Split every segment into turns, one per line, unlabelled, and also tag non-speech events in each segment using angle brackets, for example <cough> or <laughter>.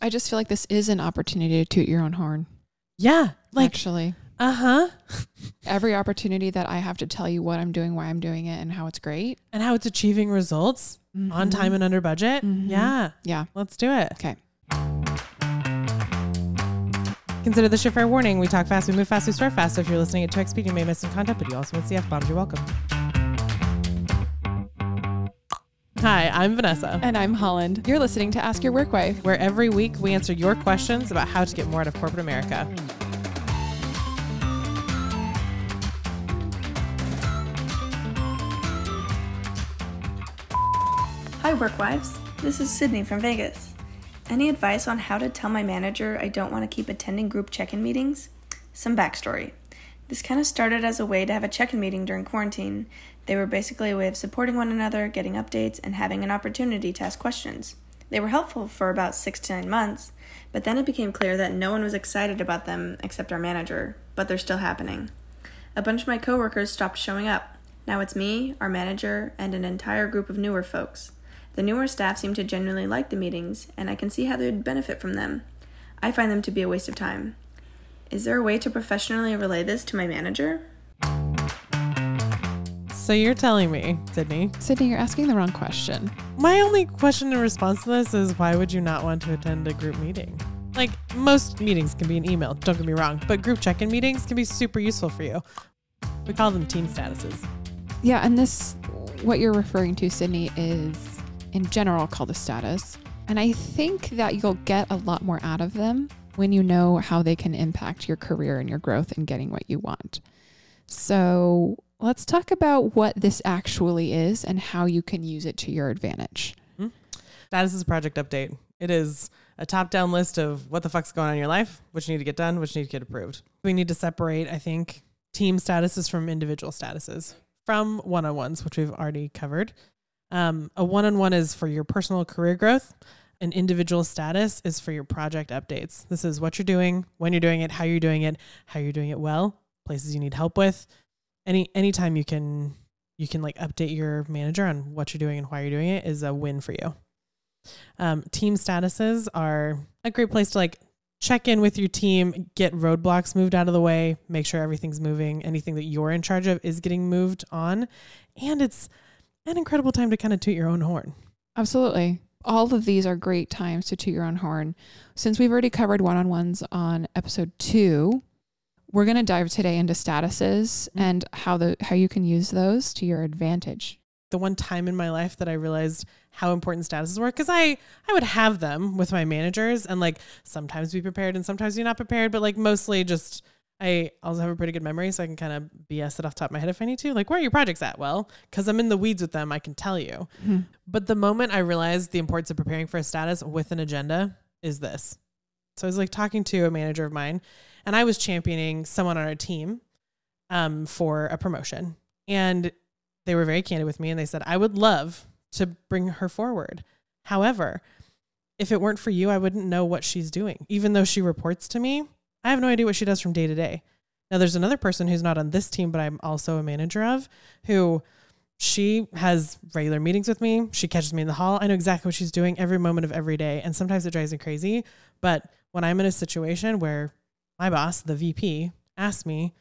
I just feel like this is an opportunity to toot your own horn.
Yeah. Like,
actually,
uh huh. <laughs>
every opportunity that I have to tell you what I'm doing, why I'm doing it, and how it's great
And how it's achieving results on
Mhm.
time and under budget.
Mhm.
Yeah.
Yeah.
Let's do it.
Okay.
Consider this your fair warning. We talk fast, we move fast, we swear fast. So if you're listening at 2x speed, you may miss some content, but you also miss the F bombs. You're welcome. Hi, I'm Vanessa,
And I'm Holland. You're listening to Ask Your Work Wife.
where every week we answer your questions about how to get more out of corporate America.
Hi, work wives. This is Sydney from Vegas. Any advice on how to tell my manager I don't want to keep attending group check in meetings? Some backstory. This kind of started as a way to have a check in meeting during quarantine. They were basically a way of supporting one another, getting updates, and having an opportunity to ask questions. They were helpful for about six to nine months, but then it became clear that no one was excited about them except our manager, but they're still happening. A bunch of my coworkers stopped showing up. Now it's me, our manager, and an entire group of newer folks. The newer staff seem to genuinely like the meetings, and I can see how they would benefit from them. I find them to be a waste of time. Is there a way to professionally relay this to my manager?
So you're telling me, Sydney,
Sydney, you're asking the wrong question.
my only question in response to this is why would you not want to attend a group meeting? Like most meetings can be an email, don't get me wrong, but group check in meetings can be super useful for you. We call them team statuses.
Yeah, and this, what you're referring to, Sydney, is in general called a status. And I think that you'll get a lot more out of them when you know how they can impact your career and your growth and getting what you want. So let's talk about what this actually is and how you can use it to your advantage.
Status is a project update. It is a top down list of what the fuck's going on in your life, which you need to get done, which you need to get approved. We need to separate, I think, team statuses from individual statuses, from one on ones, which we've already covered. Um, a one on one is for your personal career growth. An individual status is for your project updates. This is what you're doing, when you're doing it, how you're doing it, how you're doing it well, places you need help with. Any anytime you can you can like update your manager on what you're doing and why you're doing it is a win for you. Um, team statuses are a great place to like check in with your team, get roadblocks moved out of the way, make sure everything's moving, anything that you're in charge of is getting moved on. And it's an incredible time to kind of toot your own horn.
Absolutely. All of these are great times to toot your own horn. Since we've already covered one on ones on episode two, we're going to dive today into statuses
Mm.
and how the how you can use those to your advantage.
The one time in my life that I realized how important statuses were, because I I would have them with my managers and like sometimes be prepared and sometimes be not prepared, but like mostly just I also have a pretty good memory, so I can kind of BS it off the top of my head if I need to. Like, where are your projects at? Well, because I'm in the weeds with them, I can tell you. But the moment I realized the importance of preparing for a status with an agenda is this. So I was like talking to a manager of mine, and I was championing someone on our team um, for a promotion. And they were very candid with me, and they said, I would love to bring her forward. However, if it weren't for you, I wouldn't know what she's doing. Even though she reports to me, I have no idea what she does from day to day. Now, there's another person who's not on this team, but I'm also a manager of, who she has regular meetings with me. She catches me in the hall. I know exactly what she's doing every moment of every day. And sometimes it drives me crazy. But when I'm in a situation where my boss, the VP, asks me,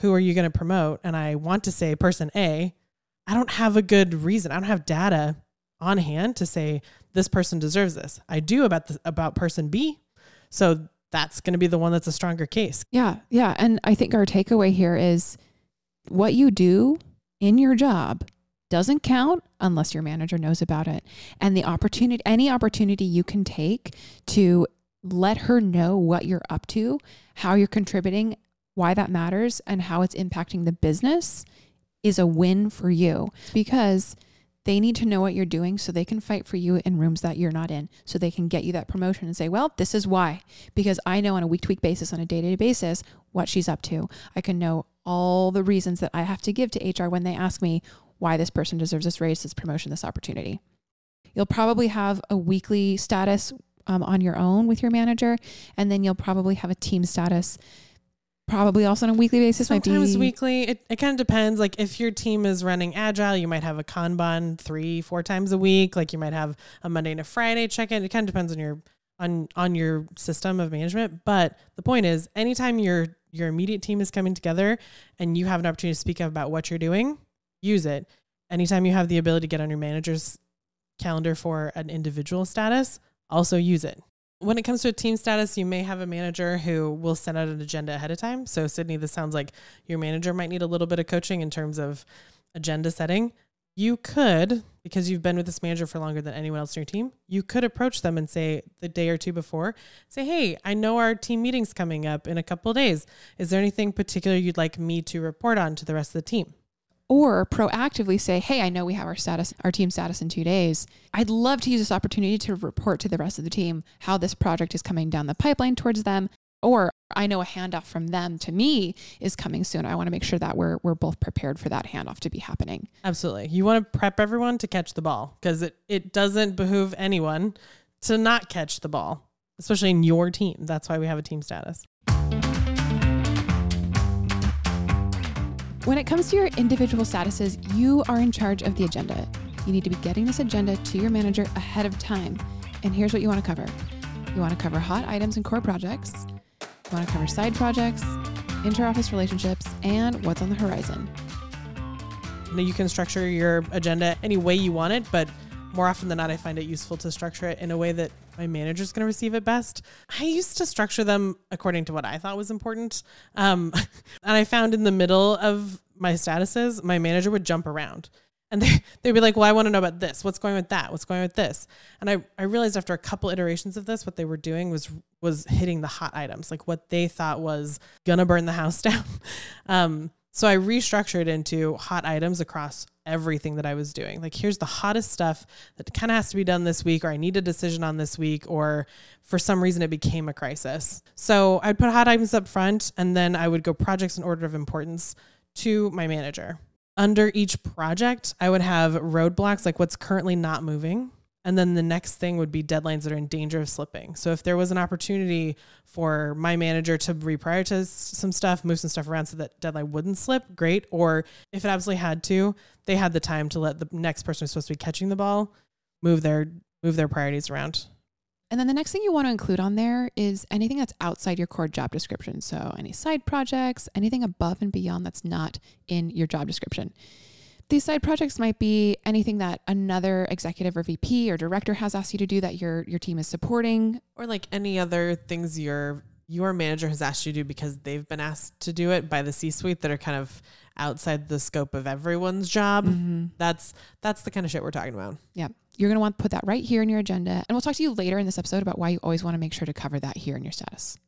Who are you going to promote? And I want to say person A, I don't have a good reason. I don't have data on hand to say this person deserves this. I do about the, about person B. So that's going to be the one that's a stronger case.
Yeah, yeah, and I think our takeaway here is what you do in your job doesn't count unless your manager knows about it. And the opportunity any opportunity you can take to let her know what you're up to, how you're contributing, why that matters and how it's impacting the business is a win for you. Because they need to know what you're doing so they can fight for you in rooms that you're not in so they can get you that promotion and say well this is why. Because i know on a week to week basis on a day to day basis what she's up to. I can know all the reasons that i have to give to hr when they ask me why this person deserves this raise this promotion this opportunity. You'll probably have a weekly status um, on your own with your manager and then you'll probably have a team status probably also on a weekly basis
Sometimes weekly. It, it kind of depends. Like if your team is running agile, you might have a Kanban three, four times a week. Like you might have a Monday and a Friday check in. It kind of depends on your on on your system of management. But the point is, anytime your your immediate team is coming together and you have an opportunity to speak up about what you're doing, use it. Anytime you have the ability to get on your manager's calendar for an individual status, also use it. When it comes to team status, you may have a manager who will send out an agenda ahead of time. So, Sydney, this sounds like your manager might need a little bit of coaching in terms of agenda setting. You could, because you've been with this manager for longer than anyone else in your team, you could approach them and say the day or two before, say, Hey, I know our team meeting's coming up in a couple days. Is there anything particular you'd like me to report on to the rest of the team?
Or proactively say, "Hey, I know we have our status, our team status in 2 days. I'd love to use this opportunity to report to the rest of the team how this project is coming down the pipeline towards them." Or I know a handoff from them to me is coming soon. I want to make sure that we're we're both prepared for that handoff to be happening.
Absolutely. You want to prep everyone to catch the ball because it, it doesn't behoove anyone to not catch the ball, especially in your team. That's why we have a team status.
When it comes to your individual statuses, you are in charge of the agenda. You need to be getting this agenda to your manager ahead of time. And here's what you want to cover you want to cover hot items and core projects, you want to cover side projects, interoffice relationships, and what's on the horizon.
You can structure your agenda any way you want it, but more often than not, I find it useful to structure it in a way that my manager is going to receive it best. I used to structure them according to what I thought was important. Um, <laughs> and I found in the middle of my statuses, my manager would jump around. And they, they'd be like, well, I want to know about this. What's going with that? What's going with this? And I, I realized after a couple iterations of this, what they were doing was was hitting the hot items, like what they thought was gonna burn the house <laughs> down. Um, so I restructured into hot items across everything that I was doing. Like, here's the hottest stuff that kind of has to be done this week, or I need a decision on this week, or for some reason it became a crisis. So I'd put hot items up front, and then I would go projects in order of importance to my manager. Under each project, I would have roadblocks, like what's currently not moving. And then the next thing would be deadlines that are in danger of slipping. So if there was an opportunity for my manager to reprioritize some stuff, move some stuff around so that deadline wouldn't slip, great. Or if it absolutely had to, they had the time to let the next person who's supposed to be catching the ball move their move their priorities around.
And then the next thing you want to include on there is anything that's outside your core job description. So any side projects, anything above and beyond that's not in your job description. These side projects might be anything that another executive or VP or director has asked you to do that your your team is supporting.
Or like any other things your your manager has asked you to do because they've been asked to do it by the C-suite that are kind of outside the scope of everyone's job.
Mm-hmm.
That's that's the kind of shit we're talking about.
Yeah. You're going to want to put that right here in your agenda. And we'll talk to you later in this episode about why you always want to make sure to cover that here in your status.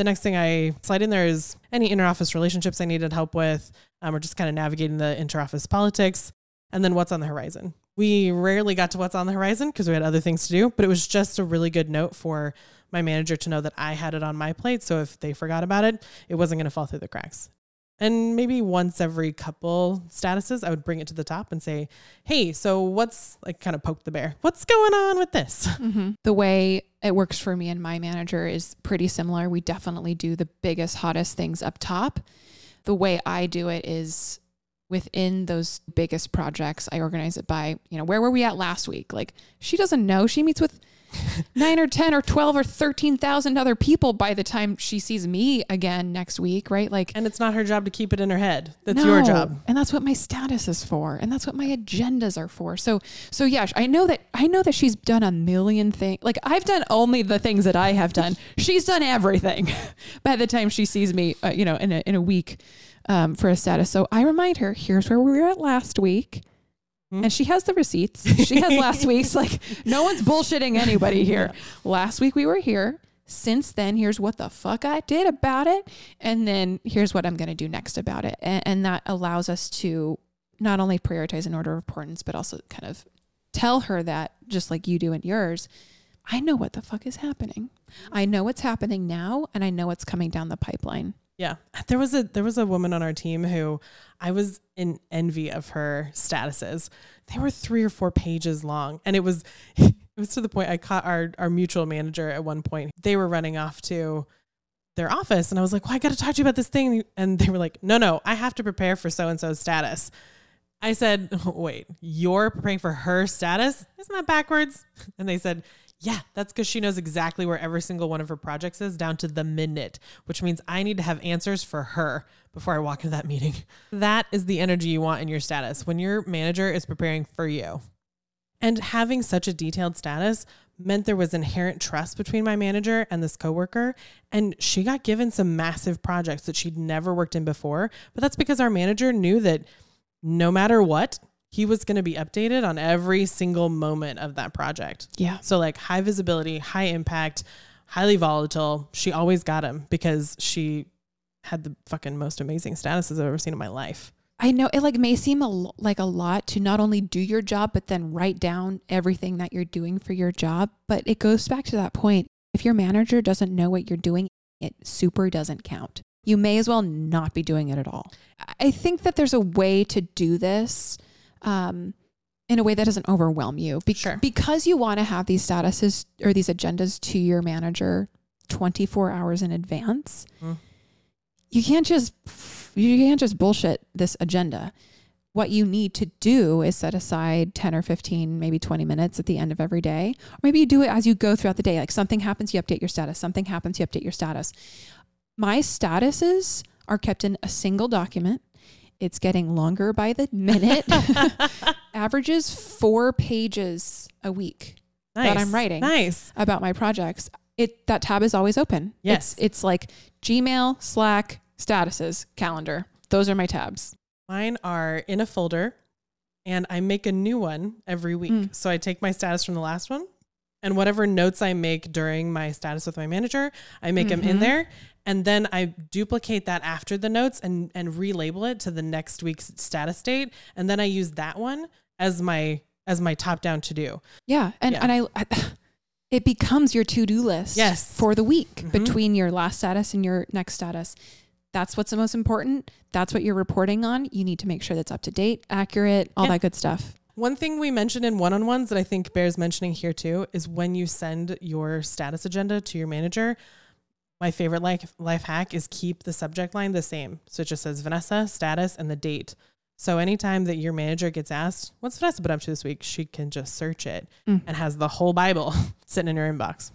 The next thing I slide in there is any interoffice relationships I needed help with, um, or just kind of navigating the interoffice politics, and then what's on the horizon. We rarely got to what's on the horizon because we had other things to do, but it was just a really good note for my manager to know that I had it on my plate. So if they forgot about it, it wasn't going to fall through the cracks. And maybe once every couple statuses, I would bring it to the top and say, hey, so what's like kind of poke the bear? What's going on with this? <laughs>
Mm-hmm. The way it works for me and my manager is pretty similar. We definitely do the biggest, hottest things up top. The way I do it is within those biggest projects, I organize it by, you know, where were we at last week? Like she doesn't know. She meets with <laughs> nine or 10 or 12 or 13,000 other people by the time she sees me again next week, right? Like,
And it's not her job to keep it in her head. That's
no.
your job.
And that's what my status is for. And that's what my agendas are for. So, so yeah, I know that, I know that she's done a million things. Like I've done only the things that I have done. She's done everything <laughs> by the time she sees me, uh, you know, in a, in a week, um, for a status. So I remind her, here's where we were at last week.
Hmm?
And she has the receipts. She has last <laughs> week's. Like, no one's bullshitting anybody here. Last week we were here. Since then, here's what the fuck I did about it. And then here's what I'm going to do next about it. And, and that allows us to not only prioritize in order of importance, but also kind of tell her that, just like you do in yours, I know what the fuck is happening. I know what's happening now, and I know what's coming down the pipeline.
Yeah. There was a there was a woman on our team who I was in envy of her statuses. They were 3 or 4 pages long and it was <laughs> it was to the point I caught our our mutual manager at one point. They were running off to their office and I was like, "Well, I got to talk to you about this thing." And they were like, "No, no, I have to prepare for so and so's status." I said, <laughs> "Wait, you're preparing for her status? Isn't that backwards?" <laughs> And they said, Yeah, that's because she knows exactly where every single one of her projects is down to the minute, which means I need to have answers for her before I walk into that meeting. <laughs> That is the energy you want in your status when your manager is preparing for you. And having such a detailed status meant there was inherent trust between my manager and this coworker. And she got given some massive projects that she'd never worked in before. But that's because our manager knew that no matter what, he was going to be updated on every single moment of that project.
Yeah.
So, like high visibility, high impact, highly volatile. She always got him because she had the fucking most amazing statuses I've ever seen in my life.
I know it like may seem a, lo- like a lot to not only do your job but then write down everything that you're doing for your job, but it goes back to that point. If your manager doesn't know what you're doing, it super doesn't count. You may as well not be doing it at all. I think that there's a way to do this um, in a way that doesn't overwhelm you Be-
Sure.
because you want to have these statuses or these agendas to your manager 24 hours in advance.
Mm.
You can't just you can't just bullshit this agenda. What you need to do is set aside 10 or 15, maybe 20 minutes at the end of every day. Or maybe you do it as you go throughout the day. Like something happens, you update your status. Something happens, you update your status. My statuses are kept in a single document. It's getting longer by the minute. <laughs> Averages four pages a week
Nice.
that I'm writing
Nice.
about my projects. It that tab is always open.
Yes.
It's, it's like Gmail, Slack, statuses, calendar. Those are my tabs.
Mine are in a folder and I make a new one every week.
Mm.
So I take my status from the last one and whatever notes I make during my status with my manager, I make them in there. And then I duplicate that after the notes and, and relabel it to the next week's status date. And then I use that one as my as my top down to do.
Yeah, and
Yeah.
and I, I <sighs> it becomes your to-do list
Yes.
for the week
Mhm.
between your last status and your next status. That's what's the most important. That's what you're reporting on. You need to make sure that's up to date, accurate, all
Yeah.
that good stuff.
One thing we mentioned in one on ones that I think bears mentioning here too is when you send your status agenda to your manager. My favorite life, life hack is keep the subject line the same. So it just says Vanessa, status, and the date. So anytime that your manager gets asked, what's Vanessa been up to this week? She can just search it
Mm.
and has the whole Bible <laughs> sitting in her inbox.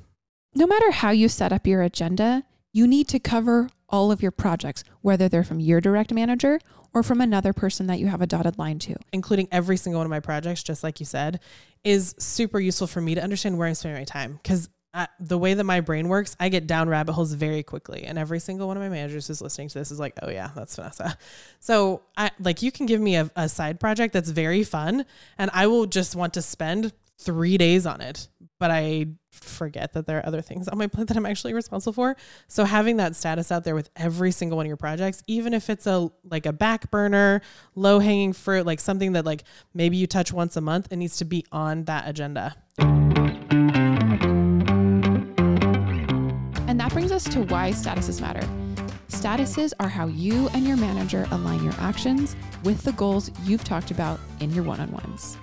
No matter how you set up your agenda, you need to cover all of your projects, whether they're from your direct manager or from another person that you have a dotted line to.
including every single one of my projects, just like you said, is super useful for me to understand where I'm spending my time. Because the way that my brain works, I get down rabbit holes very quickly. And every single one of my managers who's listening to this is like, oh, yeah, that's Vanessa. So, I like, you can give me a, a side project that's very fun, and I will just want to spend three days on it. But I forget that there are other things on my plate that I'm actually responsible for. So having that status out there with every single one of your projects, even if it's a like a back burner, low hanging fruit, like something that like maybe you touch once a month, it needs to be on that agenda.
Us to why statuses matter. Statuses are how you and your manager align your actions with the goals you've talked about in your one on ones.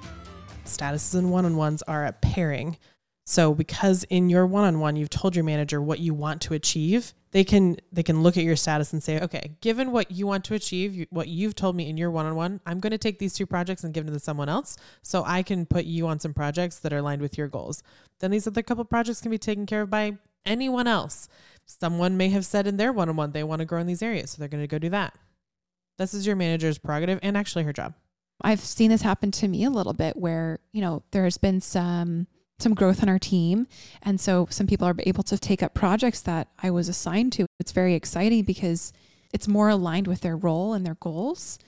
Statuses and one-on-ones are a pairing. So because in your one-on-one you've told your manager what you want to achieve, they can they can look at your status and say, "Okay, given what you want to achieve, you, what you've told me in your one-on-one, I'm going to take these two projects and give them to someone else so I can put you on some projects that are aligned with your goals." Then these other couple projects can be taken care of by anyone else. Someone may have said in their one-on-one they want to grow in these areas, so they're going to go do that. This is your manager's prerogative and actually her job.
I've seen this happen to me a little bit where, you know, there's been some some growth on our team and so some people are able to take up projects that I was assigned to. It's very exciting because it's more aligned with their role and their goals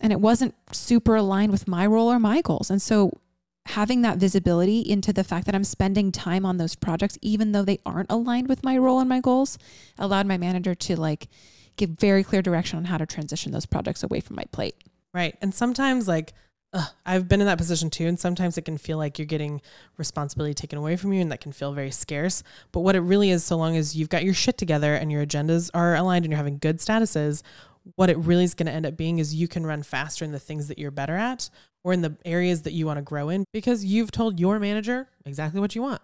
and it wasn't super aligned with my role or my goals. And so having that visibility into the fact that I'm spending time on those projects even though they aren't aligned with my role and my goals allowed my manager to like give very clear direction on how to transition those projects away from my plate.
Right. And sometimes, like, ugh, I've been in that position too. And sometimes it can feel like you're getting responsibility taken away from you, and that can feel very scarce. But what it really is, so long as you've got your shit together and your agendas are aligned and you're having good statuses, what it really is going to end up being is you can run faster in the things that you're better at or in the areas that you want to grow in because you've told your manager exactly what you want.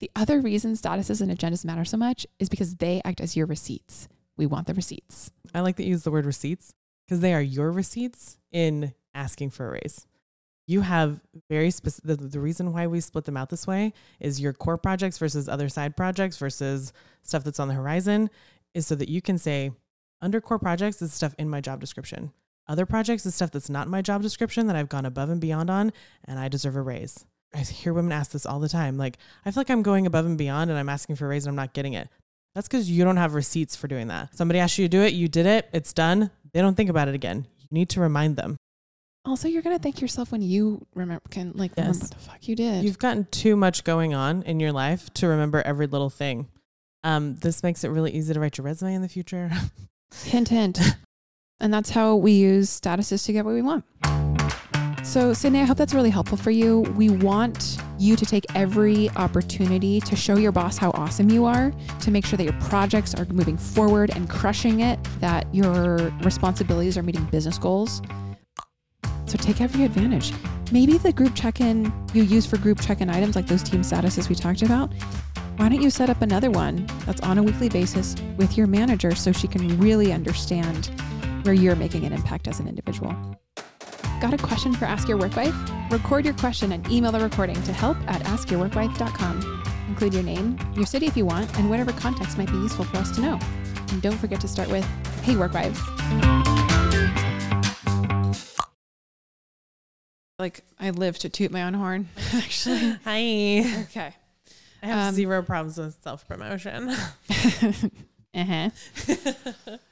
The other reason statuses and agendas matter so much is because they act as your receipts. We want the receipts.
I like that you use the word receipts because they are your receipts in asking for a raise. you have very specific. The, the reason why we split them out this way is your core projects versus other side projects versus stuff that's on the horizon is so that you can say, under core projects is stuff in my job description. Other projects is stuff that's not in my job description that I've gone above and beyond on, and I deserve a raise. I hear women ask this all the time. Like, I feel like I'm going above and beyond and I'm asking for a raise and I'm not getting it. That's because you don't have receipts for doing that. Somebody asked you to do it, you did it, it's done. They don't think about it again. You need to remind them.
Also, you're gonna thank yourself when you remember can like remember what the fuck you did.
You've gotten too much going on in your life to remember every little thing. Um, this makes it really easy to write your resume in the future. <laughs>
hint, hint. <laughs> and that's how we use statuses to get what we want. So, Sydney, I hope that's really helpful for you. We want you to take every opportunity to show your boss how awesome you are, to make sure that your projects are moving forward and crushing it, that your responsibilities are meeting business goals. So, take every advantage. Maybe the group check in you use for group check in items like those team statuses we talked about, why don't you set up another one that's on a weekly basis with your manager so she can really understand where you're making an impact as an individual? Got a question for Ask Your Work Wife? Record your question and email the recording to help at askyourworkwife.com. Include your name, your city if you want, and whatever context might be useful for us to know. And don't forget to start with Hey, Work Wives. Like, I live to toot my own horn, <laughs> actually. <laughs>
Hi.
Okay.
I have
Um,
zero problems with self promotion. <laughs>
uh huh. <laughs>